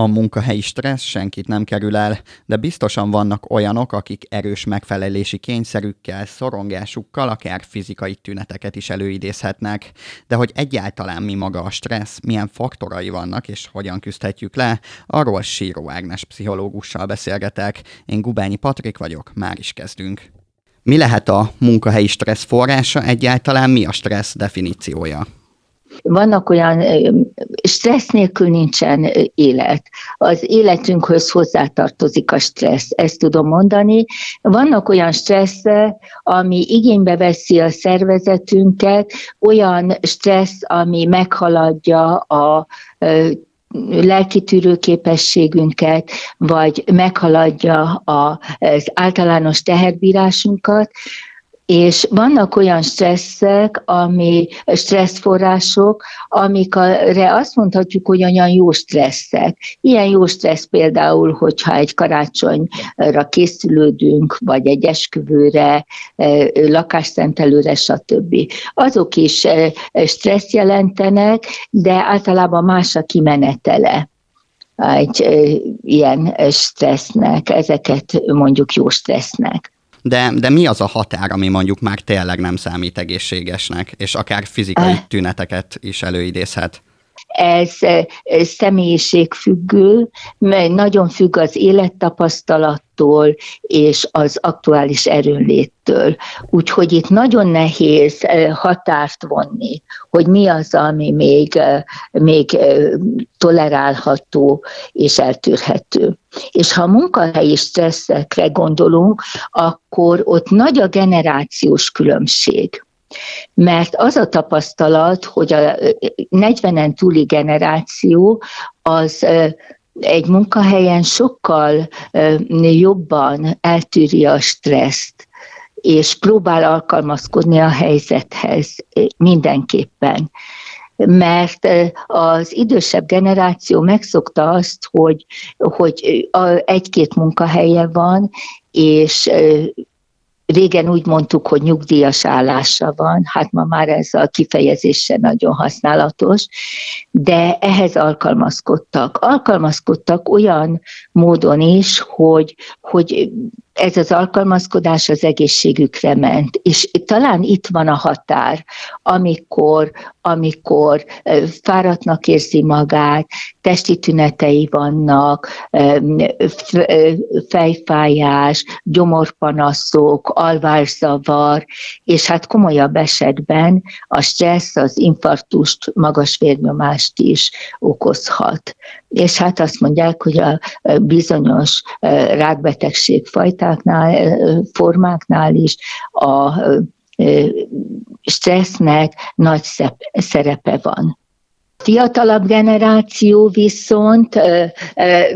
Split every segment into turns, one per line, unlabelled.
A munkahelyi stressz senkit nem kerül el, de biztosan vannak olyanok, akik erős megfelelési kényszerükkel, szorongásukkal akár fizikai tüneteket is előidézhetnek. De hogy egyáltalán mi maga a stressz, milyen faktorai vannak és hogyan küzdhetjük le, arról Síró Ágnes pszichológussal beszélgetek. Én Gubányi Patrik vagyok, már is kezdünk. Mi lehet a munkahelyi stressz forrása, egyáltalán mi a stressz definíciója?
Vannak olyan, stressz nélkül nincsen élet. Az életünkhöz hozzátartozik a stressz, ezt tudom mondani. Vannak olyan stressz, ami igénybe veszi a szervezetünket, olyan stressz, ami meghaladja a lelki tűrőképességünket, vagy meghaladja az általános teherbírásunkat, és vannak olyan stresszek, ami stresszforrások, amikre azt mondhatjuk, hogy olyan jó stresszek. Ilyen jó stressz például, hogyha egy karácsonyra készülődünk, vagy egy esküvőre, e, lakásszentelőre, stb. Azok is e, stressz jelentenek, de általában más a kimenetele egy e, ilyen stressznek, ezeket mondjuk jó stressznek.
De, de mi az a határ, ami mondjuk már tényleg nem számít egészségesnek, és akár fizikai tüneteket is előidézhet?
Ez személyiségfüggő, mert nagyon függ az élettapasztalattól és az aktuális erőnléttől. Úgyhogy itt nagyon nehéz határt vonni, hogy mi az, ami még, még tolerálható és eltűrhető. És ha munkahelyi stresszekre gondolunk, akkor ott nagy a generációs különbség. Mert az a tapasztalat, hogy a 40-en túli generáció az egy munkahelyen sokkal jobban eltűri a stresszt, és próbál alkalmazkodni a helyzethez mindenképpen. Mert az idősebb generáció megszokta azt, hogy, hogy egy-két munkahelye van, és Régen úgy mondtuk, hogy nyugdíjas állása van, hát ma már ez a kifejezése nagyon használatos, de ehhez alkalmazkodtak. Alkalmazkodtak olyan módon is, hogy, hogy ez az alkalmazkodás az egészségükre ment. És talán itt van a határ, amikor, amikor fáradtnak érzi magát, testi tünetei vannak, fejfájás, gyomorpanaszok, alvászavar, és hát komolyabb esetben a stressz az infarktust, magas vérnyomást is okozhat. És hát azt mondják, hogy a bizonyos rákbetegség fajtáknál, formáknál is a stressznek nagy szerepe van. Fiatalabb generáció viszont,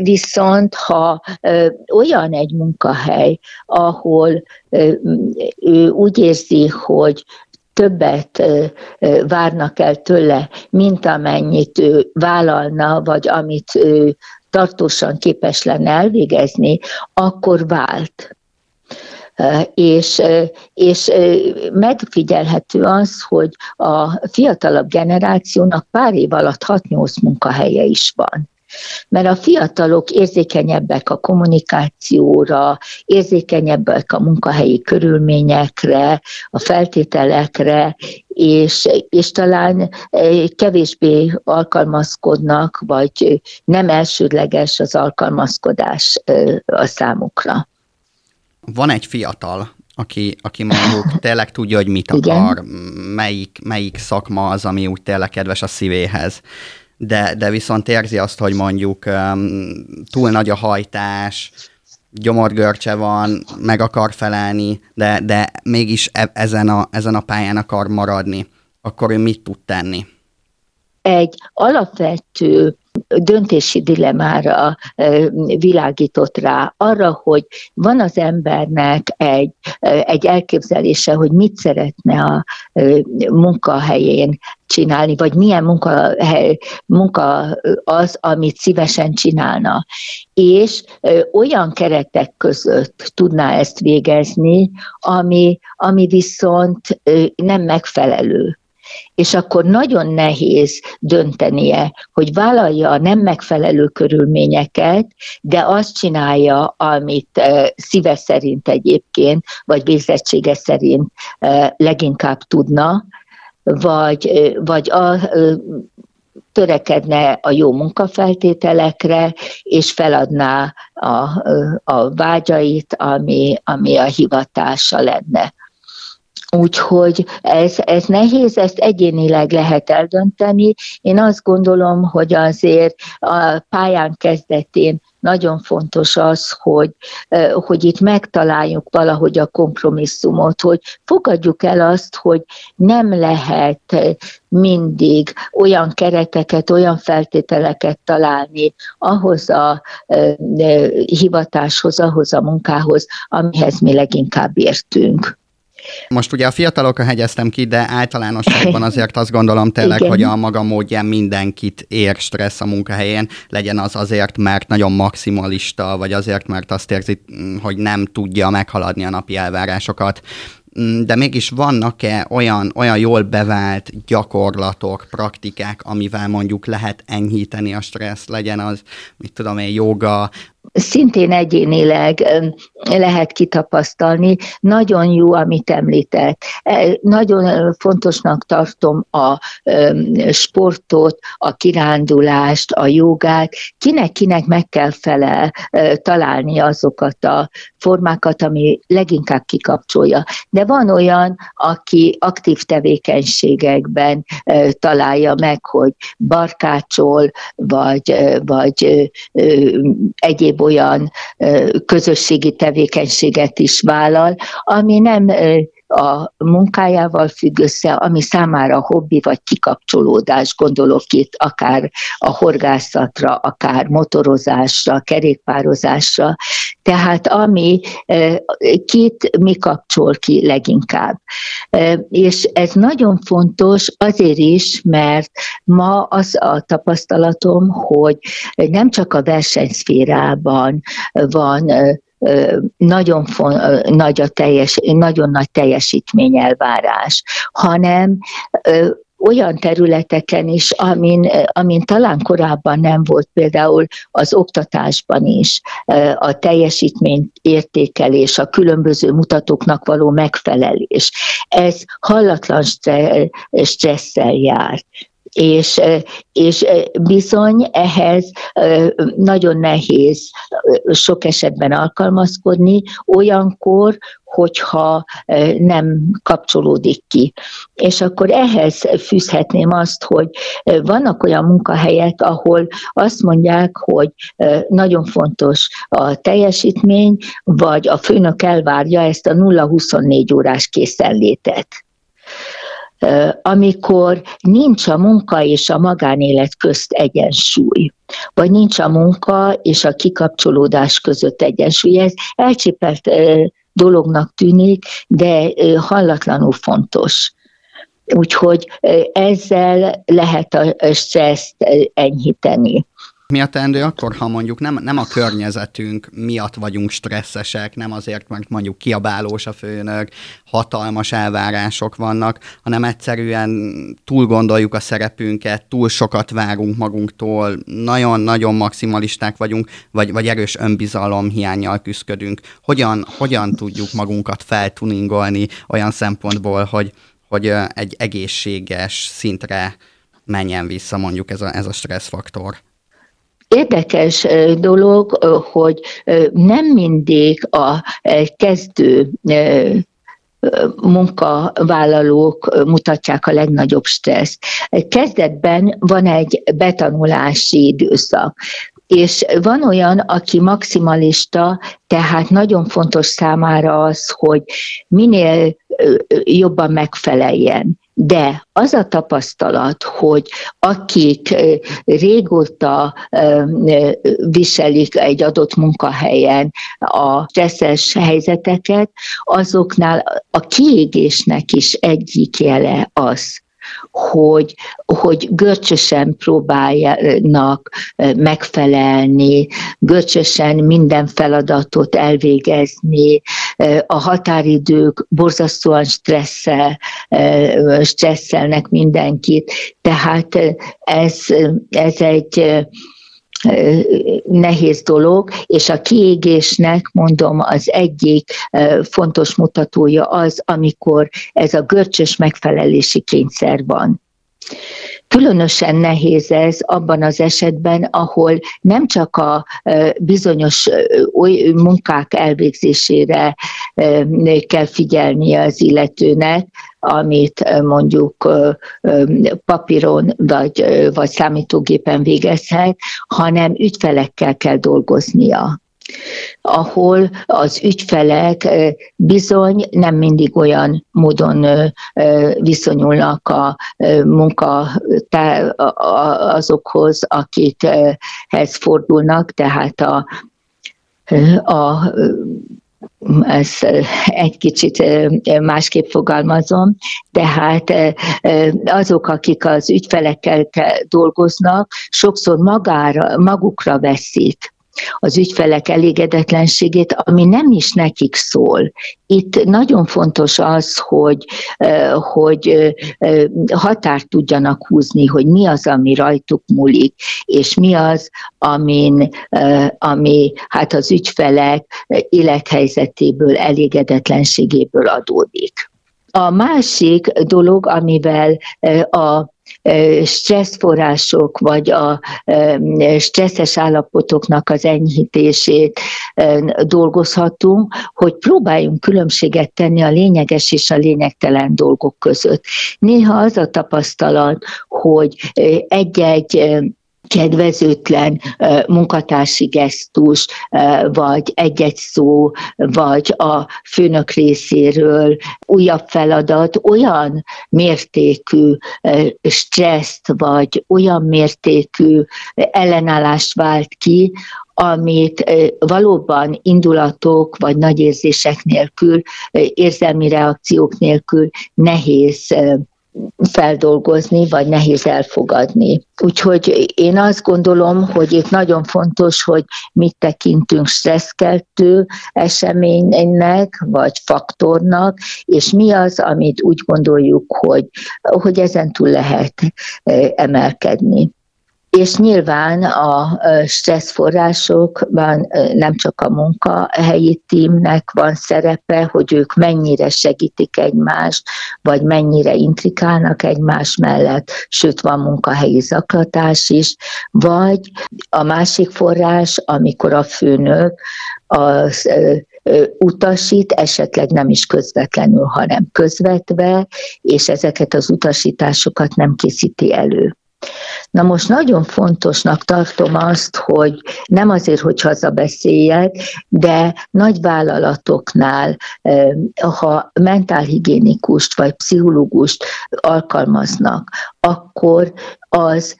viszont ha olyan egy munkahely, ahol ő úgy érzi, hogy többet várnak el tőle, mint amennyit ő vállalna, vagy amit ő tartósan képes lenne elvégezni, akkor vált. És, és megfigyelhető az, hogy a fiatalabb generációnak pár év alatt 6-8 munkahelye is van mert a fiatalok érzékenyebbek a kommunikációra, érzékenyebbek a munkahelyi körülményekre, a feltételekre, és, és talán eh, kevésbé alkalmazkodnak, vagy nem elsődleges az alkalmazkodás eh, a számukra.
Van egy fiatal, aki, aki mondjuk tényleg tudja, hogy mit akar, melyik, melyik szakma az, ami úgy tényleg kedves a szívéhez de, de viszont érzi azt, hogy mondjuk um, túl nagy a hajtás, gyomorgörcse van, meg akar felelni, de, de mégis e- ezen, a, ezen a pályán akar maradni, akkor ő mit tud tenni?
Egy alapvető döntési dilemára világított rá, arra, hogy van az embernek egy, egy elképzelése, hogy mit szeretne a munkahelyén csinálni, vagy milyen munkahely, munka az, amit szívesen csinálna. És olyan keretek között tudná ezt végezni, ami, ami viszont nem megfelelő és akkor nagyon nehéz döntenie, hogy vállalja a nem megfelelő körülményeket, de azt csinálja, amit szíve szerint egyébként, vagy végzettsége szerint leginkább tudna, vagy, vagy a, törekedne a jó munkafeltételekre, és feladná a, a vágyait, ami, ami a hivatása lenne. Úgyhogy ez, ez nehéz, ezt egyénileg lehet eldönteni. Én azt gondolom, hogy azért a pályán kezdetén nagyon fontos az, hogy, hogy itt megtaláljuk valahogy a kompromisszumot, hogy fogadjuk el azt, hogy nem lehet mindig olyan kereteket, olyan feltételeket találni ahhoz a hivatáshoz, ahhoz a munkához, amihez mi leginkább értünk.
Most ugye a fiatalokra hegyeztem ki, de általánosságban azért azt gondolom tényleg, Igen. hogy a maga módján mindenkit ér stressz a munkahelyén, legyen az azért, mert nagyon maximalista, vagy azért, mert azt érzi, hogy nem tudja meghaladni a napi elvárásokat. De mégis vannak-e olyan, olyan jól bevált gyakorlatok, praktikák, amivel mondjuk lehet enyhíteni a stressz, legyen az, mit tudom én, joga,
szintén egyénileg lehet kitapasztalni. Nagyon jó, amit említett. E, nagyon fontosnak tartom a sportot, a kirándulást, a jogát. Kinek-kinek meg kell fele találni azokat a formákat, ami leginkább kikapcsolja. De van olyan, aki aktív tevékenységekben találja meg, hogy barkácsol, vagy, vagy egyéb olyan közösségi tevékenységet is vállal, ami nem a munkájával függ össze, ami számára hobbi vagy kikapcsolódás, gondolok itt akár a horgászatra, akár motorozásra, kerékpározásra, tehát ami kit mi kapcsol ki leginkább. És ez nagyon fontos azért is, mert ma az a tapasztalatom, hogy nem csak a versenyszférában van nagyon fon, nagy a teljes, nagyon nagy teljesítményelvárás, hanem olyan területeken is, amin, amin talán korábban nem volt, például az oktatásban is a teljesítmény értékelés, a különböző mutatóknak való megfelelés. Ez hallatlan stresszel jár és, és bizony ehhez nagyon nehéz sok esetben alkalmazkodni, olyankor, hogyha nem kapcsolódik ki. És akkor ehhez fűzhetném azt, hogy vannak olyan munkahelyek, ahol azt mondják, hogy nagyon fontos a teljesítmény, vagy a főnök elvárja ezt a 0-24 órás készenlétet amikor nincs a munka és a magánélet közt egyensúly, vagy nincs a munka és a kikapcsolódás között egyensúly. Ez elcsépelt dolognak tűnik, de hallatlanul fontos. Úgyhogy ezzel lehet a stresszt enyhíteni.
Mi a teendő akkor, ha mondjuk nem, nem a környezetünk miatt vagyunk stresszesek, nem azért, mert mondjuk kiabálós a főnök, hatalmas elvárások vannak, hanem egyszerűen túl gondoljuk a szerepünket, túl sokat várunk magunktól, nagyon-nagyon maximalisták vagyunk, vagy, vagy erős önbizalom hiányjal küzdködünk. Hogyan, hogyan tudjuk magunkat feltuningolni olyan szempontból, hogy, hogy egy egészséges szintre menjen vissza mondjuk ez a, ez a stresszfaktor?
Érdekes dolog, hogy nem mindig a kezdő munkavállalók mutatják a legnagyobb stresszt. Kezdetben van egy betanulási időszak és van olyan, aki maximalista, tehát nagyon fontos számára az, hogy minél jobban megfeleljen. De az a tapasztalat, hogy akik régóta viselik egy adott munkahelyen a stresszes helyzeteket, azoknál a kiégésnek is egyik jele az, hogy, hogy görcsösen próbáljanak megfelelni, görcsösen minden feladatot elvégezni, a határidők borzasztóan stresszel, stresszelnek mindenkit, tehát ez, ez egy nehéz dolog, és a kiégésnek, mondom, az egyik fontos mutatója az, amikor ez a görcsös megfelelési kényszer van. Különösen nehéz ez abban az esetben, ahol nem csak a bizonyos oly munkák elvégzésére kell figyelnie az illetőnek, amit mondjuk papíron vagy, vagy számítógépen végezhet, hanem ügyfelekkel kell dolgoznia ahol az ügyfelek bizony nem mindig olyan módon viszonyulnak a munka azokhoz, akikhez fordulnak, tehát a, a ezt egy kicsit másképp fogalmazom, tehát azok, akik az ügyfelekkel dolgoznak, sokszor magára, magukra veszik az ügyfelek elégedetlenségét, ami nem is nekik szól. Itt nagyon fontos az, hogy, hogy határt tudjanak húzni, hogy mi az, ami rajtuk múlik, és mi az, amin, ami hát az ügyfelek élethelyzetéből, elégedetlenségéből adódik. A másik dolog, amivel a stresszforrások, vagy a stresszes állapotoknak az enyhítését dolgozhatunk, hogy próbáljunk különbséget tenni a lényeges és a lényegtelen dolgok között. Néha az a tapasztalat, hogy egy-egy kedvezőtlen munkatársi gesztus, vagy egy-egy szó, vagy a főnök részéről újabb feladat olyan mértékű stresszt, vagy olyan mértékű ellenállást vált ki, amit valóban indulatok vagy nagy érzések nélkül, érzelmi reakciók nélkül nehéz feldolgozni, vagy nehéz elfogadni. Úgyhogy én azt gondolom, hogy itt nagyon fontos, hogy mit tekintünk stresszkeltő eseménynek, vagy faktornak, és mi az, amit úgy gondoljuk, hogy, hogy ezen túl lehet eh, emelkedni. És nyilván a stresszforrásokban nem csak a munkahelyi tímnek van szerepe, hogy ők mennyire segítik egymást, vagy mennyire intrikálnak egymás mellett, sőt van munkahelyi zaklatás is, vagy a másik forrás, amikor a főnök az utasít, esetleg nem is közvetlenül, hanem közvetve, és ezeket az utasításokat nem készíti elő. Na most nagyon fontosnak tartom azt, hogy nem azért, hogy hazabeszéljek, de nagy vállalatoknál, ha mentálhigiénikust vagy pszichológust alkalmaznak, akkor az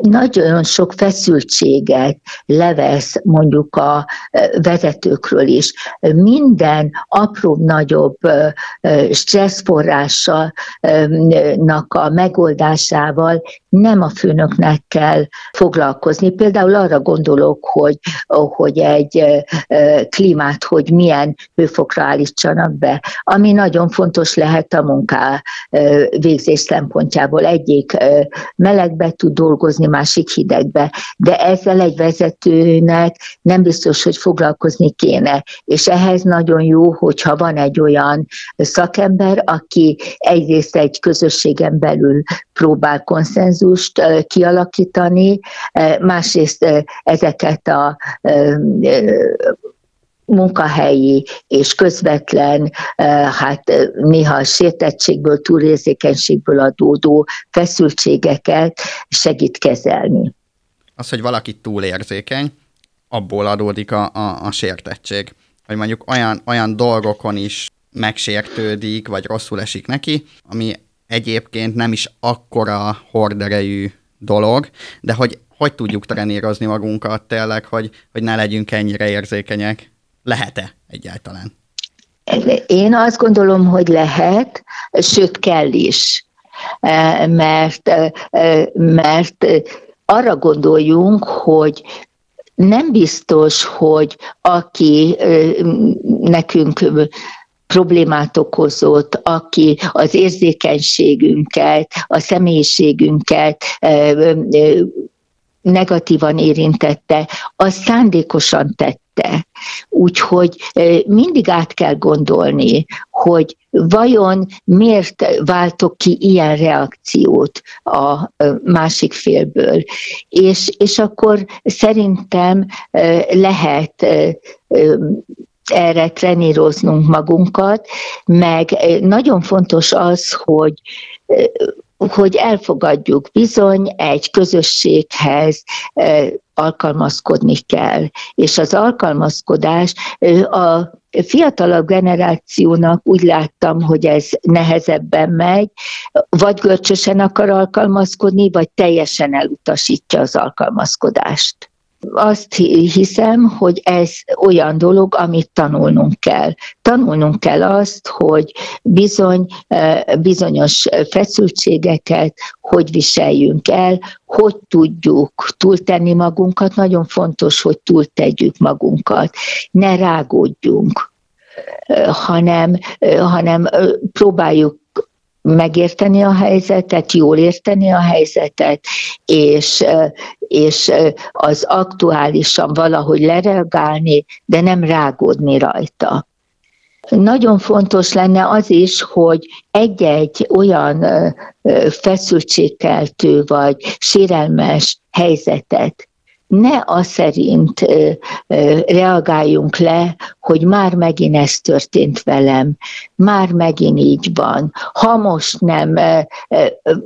nagyon sok feszültséget levesz mondjuk a vezetőkről is. Minden apró nagyobb stresszforrásának a megoldásával nem a főnöknek kell foglalkozni. Például arra gondolok, hogy, hogy egy klímát, hogy milyen hőfokra állítsanak be, ami nagyon fontos lehet a munká végzés szempontjából. Egyik melegbe tud dolgozni, másik hidegbe, de ezzel egy vezetőnek nem biztos, hogy foglalkozni kéne. És ehhez nagyon jó, hogyha van egy olyan szakember, aki egyrészt egy közösségen belül próbál konszenzust kialakítani, másrészt ezeket a munkahelyi és közvetlen, hát néha sértettségből, túlérzékenységből adódó feszültségeket segít kezelni.
Az, hogy valaki túlérzékeny, abból adódik a, a, a sértettség. Hogy mondjuk olyan, olyan dolgokon is megsértődik, vagy rosszul esik neki, ami egyébként nem is akkora horderejű dolog, de hogy hogy tudjuk trenírozni magunkat tényleg, hogy, hogy ne legyünk ennyire érzékenyek? Lehet-e egyáltalán?
Én azt gondolom, hogy lehet, sőt kell is, e, mert, e, mert arra gondoljunk, hogy nem biztos, hogy aki nekünk problémát okozott, aki az érzékenységünket, a személyiségünket negatívan érintette, az szándékosan tette. Úgyhogy mindig át kell gondolni, hogy vajon miért váltok ki ilyen reakciót a másik félből. És, és akkor szerintem lehet erre treníroznunk magunkat, meg nagyon fontos az, hogy hogy elfogadjuk bizony egy közösséghez alkalmazkodni kell. És az alkalmazkodás a fiatalabb generációnak úgy láttam, hogy ez nehezebben megy, vagy görcsösen akar alkalmazkodni, vagy teljesen elutasítja az alkalmazkodást azt hiszem, hogy ez olyan dolog, amit tanulnunk kell. Tanulnunk kell azt, hogy bizony e, bizonyos feszültségeket hogy viseljünk el, hogy tudjuk túltenni magunkat. Nagyon fontos, hogy túltegyük magunkat. Ne rágódjunk e, hanem, e, hanem próbáljuk megérteni a helyzetet, jól érteni a helyzetet, és, és az aktuálisan valahogy lereagálni, de nem rágódni rajta. Nagyon fontos lenne az is, hogy egy-egy olyan feszültségkeltő vagy sérelmes helyzetet ne az szerint reagáljunk le, hogy már megint ez történt velem, már megint így van. Ha most nem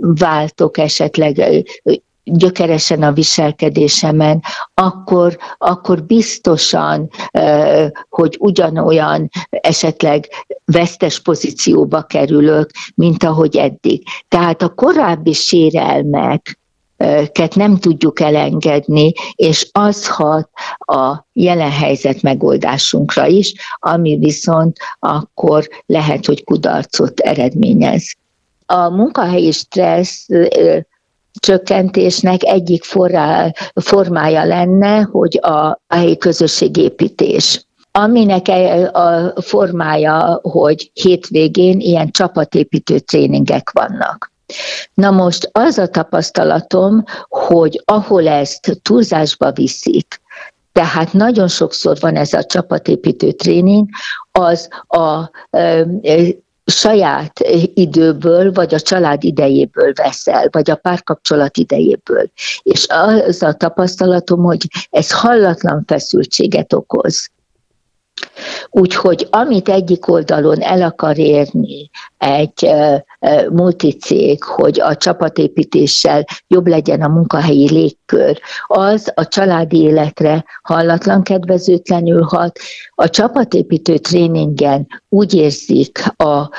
váltok esetleg gyökeresen a viselkedésemen, akkor, akkor biztosan, hogy ugyanolyan esetleg vesztes pozícióba kerülök, mint ahogy eddig. Tehát a korábbi sérelmek, ket nem tudjuk elengedni, és az hat a jelen helyzet megoldásunkra is, ami viszont akkor lehet, hogy kudarcot eredményez. A munkahelyi stressz csökkentésnek egyik forrá, formája lenne, hogy a helyi közösségépítés aminek e, a formája, hogy hétvégén ilyen csapatépítő tréningek vannak. Na most az a tapasztalatom, hogy ahol ezt túlzásba viszik, tehát nagyon sokszor van ez a csapatépítő tréning, az a saját időből, vagy a család idejéből veszel, vagy a párkapcsolat idejéből. És az a tapasztalatom, hogy ez hallatlan feszültséget okoz. Úgyhogy amit egyik oldalon el akar érni egy multicég, hogy a csapatépítéssel jobb legyen a munkahelyi légkör, az a családi életre hallatlan kedvezőtlenül hat. A csapatépítő tréningen úgy érzik a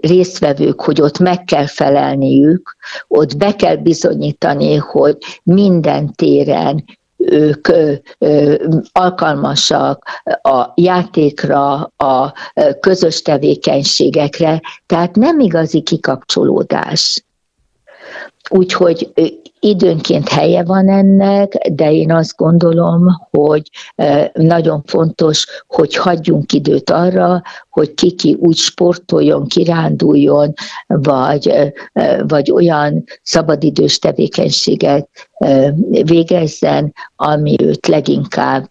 résztvevők, hogy ott meg kell felelniük, ott be kell bizonyítani, hogy minden téren ők alkalmasak a játékra, a közös tevékenységekre, tehát nem igazi kikapcsolódás. Úgyhogy időnként helye van ennek, de én azt gondolom, hogy nagyon fontos, hogy hagyjunk időt arra, hogy kiki úgy sportoljon, kiránduljon, vagy, vagy olyan szabadidős tevékenységet végezzen, ami őt leginkább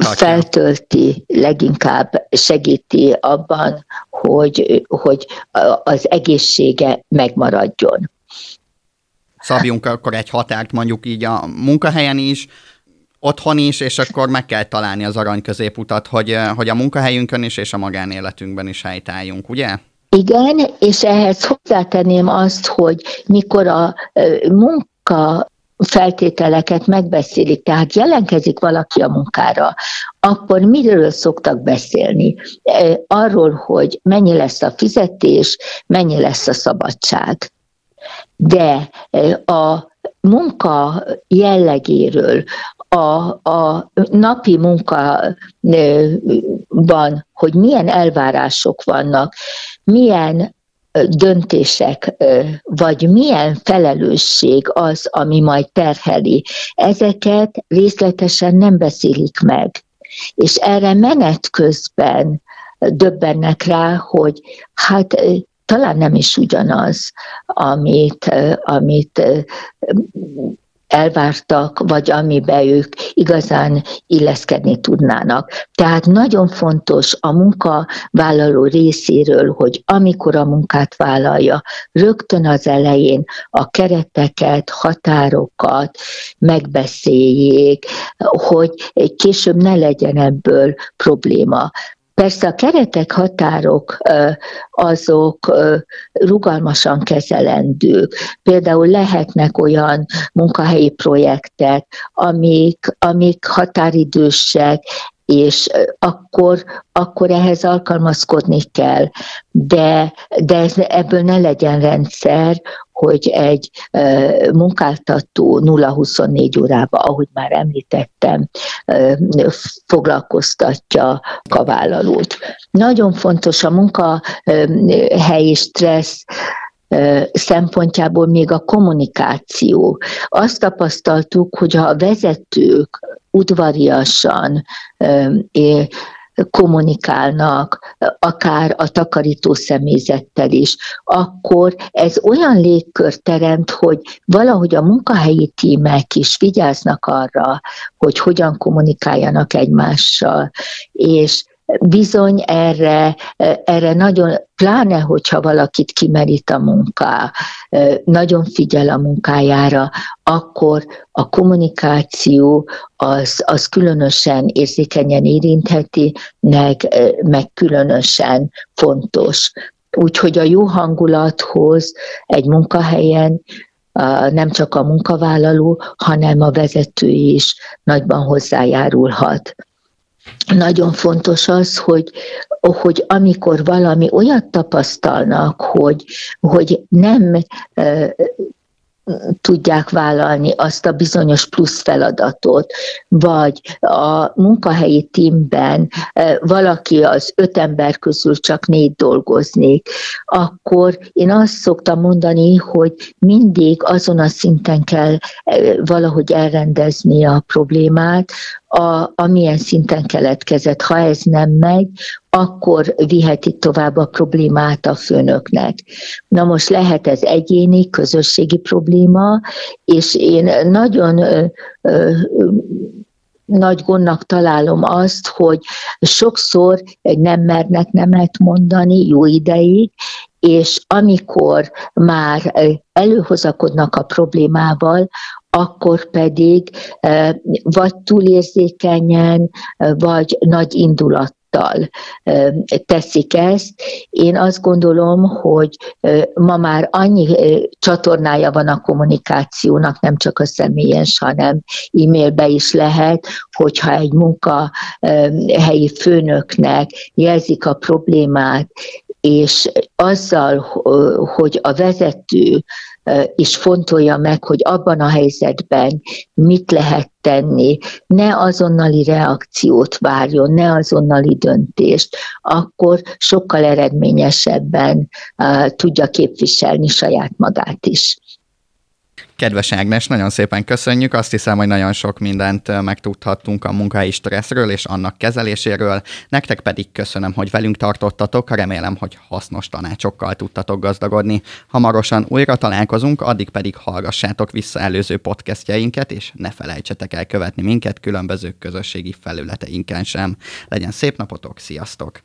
feltölti, leginkább segíti abban, hogy, hogy az egészsége megmaradjon.
Szabjunk akkor egy határt mondjuk így a munkahelyen is, otthon is, és akkor meg kell találni az arany középutat, hogy, hogy a munkahelyünkön is és a magánéletünkben is helytálljunk, ugye?
Igen, és ehhez hozzátenném azt, hogy mikor a munka feltételeket megbeszélik, tehát jelenkezik valaki a munkára, akkor miről szoktak beszélni? E, arról, hogy mennyi lesz a fizetés, mennyi lesz a szabadság. De a munka jellegéről, a, a napi munkában, hogy milyen elvárások vannak, milyen döntések, vagy milyen felelősség az, ami majd terheli, ezeket részletesen nem beszélik meg. És erre menet közben döbbennek rá, hogy hát talán nem is ugyanaz, amit, amit elvártak, vagy amibe ők igazán illeszkedni tudnának. Tehát nagyon fontos a munkavállaló részéről, hogy amikor a munkát vállalja, rögtön az elején a kereteket, határokat megbeszéljék, hogy később ne legyen ebből probléma. Persze a keretek, határok azok rugalmasan kezelendők. Például lehetnek olyan munkahelyi projektek, amik, amik határidősek, és akkor, akkor ehhez alkalmazkodni kell. De, de ebből ne legyen rendszer, hogy egy munkáltató 0-24 órába, ahogy már említettem, foglalkoztatja a vállalót. Nagyon fontos a munkahelyi stressz, szempontjából még a kommunikáció. Azt tapasztaltuk, hogy ha a vezetők udvariasan kommunikálnak, akár a takarító személyzettel is, akkor ez olyan légkör teremt, hogy valahogy a munkahelyi tímek is vigyáznak arra, hogy hogyan kommunikáljanak egymással, és bizony erre, erre nagyon, pláne hogyha valakit kimerít a munká, nagyon figyel a munkájára, akkor a kommunikáció az, az különösen érzékenyen érintheti, meg, meg különösen fontos. Úgyhogy a jó hangulathoz egy munkahelyen nem csak a munkavállaló, hanem a vezető is nagyban hozzájárulhat nagyon fontos az, hogy, hogy amikor valami olyat tapasztalnak, hogy, hogy nem tudják vállalni azt a bizonyos plusz feladatot, vagy a munkahelyi tímben valaki az öt ember közül csak négy dolgoznék, akkor én azt szoktam mondani, hogy mindig azon a szinten kell valahogy elrendezni a problémát, a, amilyen szinten keletkezett. Ha ez nem megy, akkor viheti tovább a problémát a főnöknek. Na most lehet ez egyéni, közösségi probléma, és én nagyon ö, ö, nagy gondnak találom azt, hogy sokszor nem mernek nemet mondani jó ideig, és amikor már előhozakodnak a problémával, akkor pedig vagy túlérzékenyen, vagy nagy indulat teszik ezt. Én azt gondolom, hogy ma már annyi csatornája van a kommunikációnak, nem csak a személyes, hanem e-mailbe is lehet, hogyha egy munkahelyi főnöknek jelzik a problémát, és azzal, hogy a vezető is fontolja meg, hogy abban a helyzetben mit lehet tenni, ne azonnali reakciót várjon, ne azonnali döntést, akkor sokkal eredményesebben tudja képviselni saját magát is.
Kedves Ágnes, nagyon szépen köszönjük. Azt hiszem, hogy nagyon sok mindent megtudhattunk a munkahelyi stresszről és annak kezeléséről. Nektek pedig köszönöm, hogy velünk tartottatok. Remélem, hogy hasznos tanácsokkal tudtatok gazdagodni. Hamarosan újra találkozunk, addig pedig hallgassátok vissza előző podcastjainket, és ne felejtsetek el követni minket különböző közösségi felületeinken sem. Legyen szép napotok, sziasztok!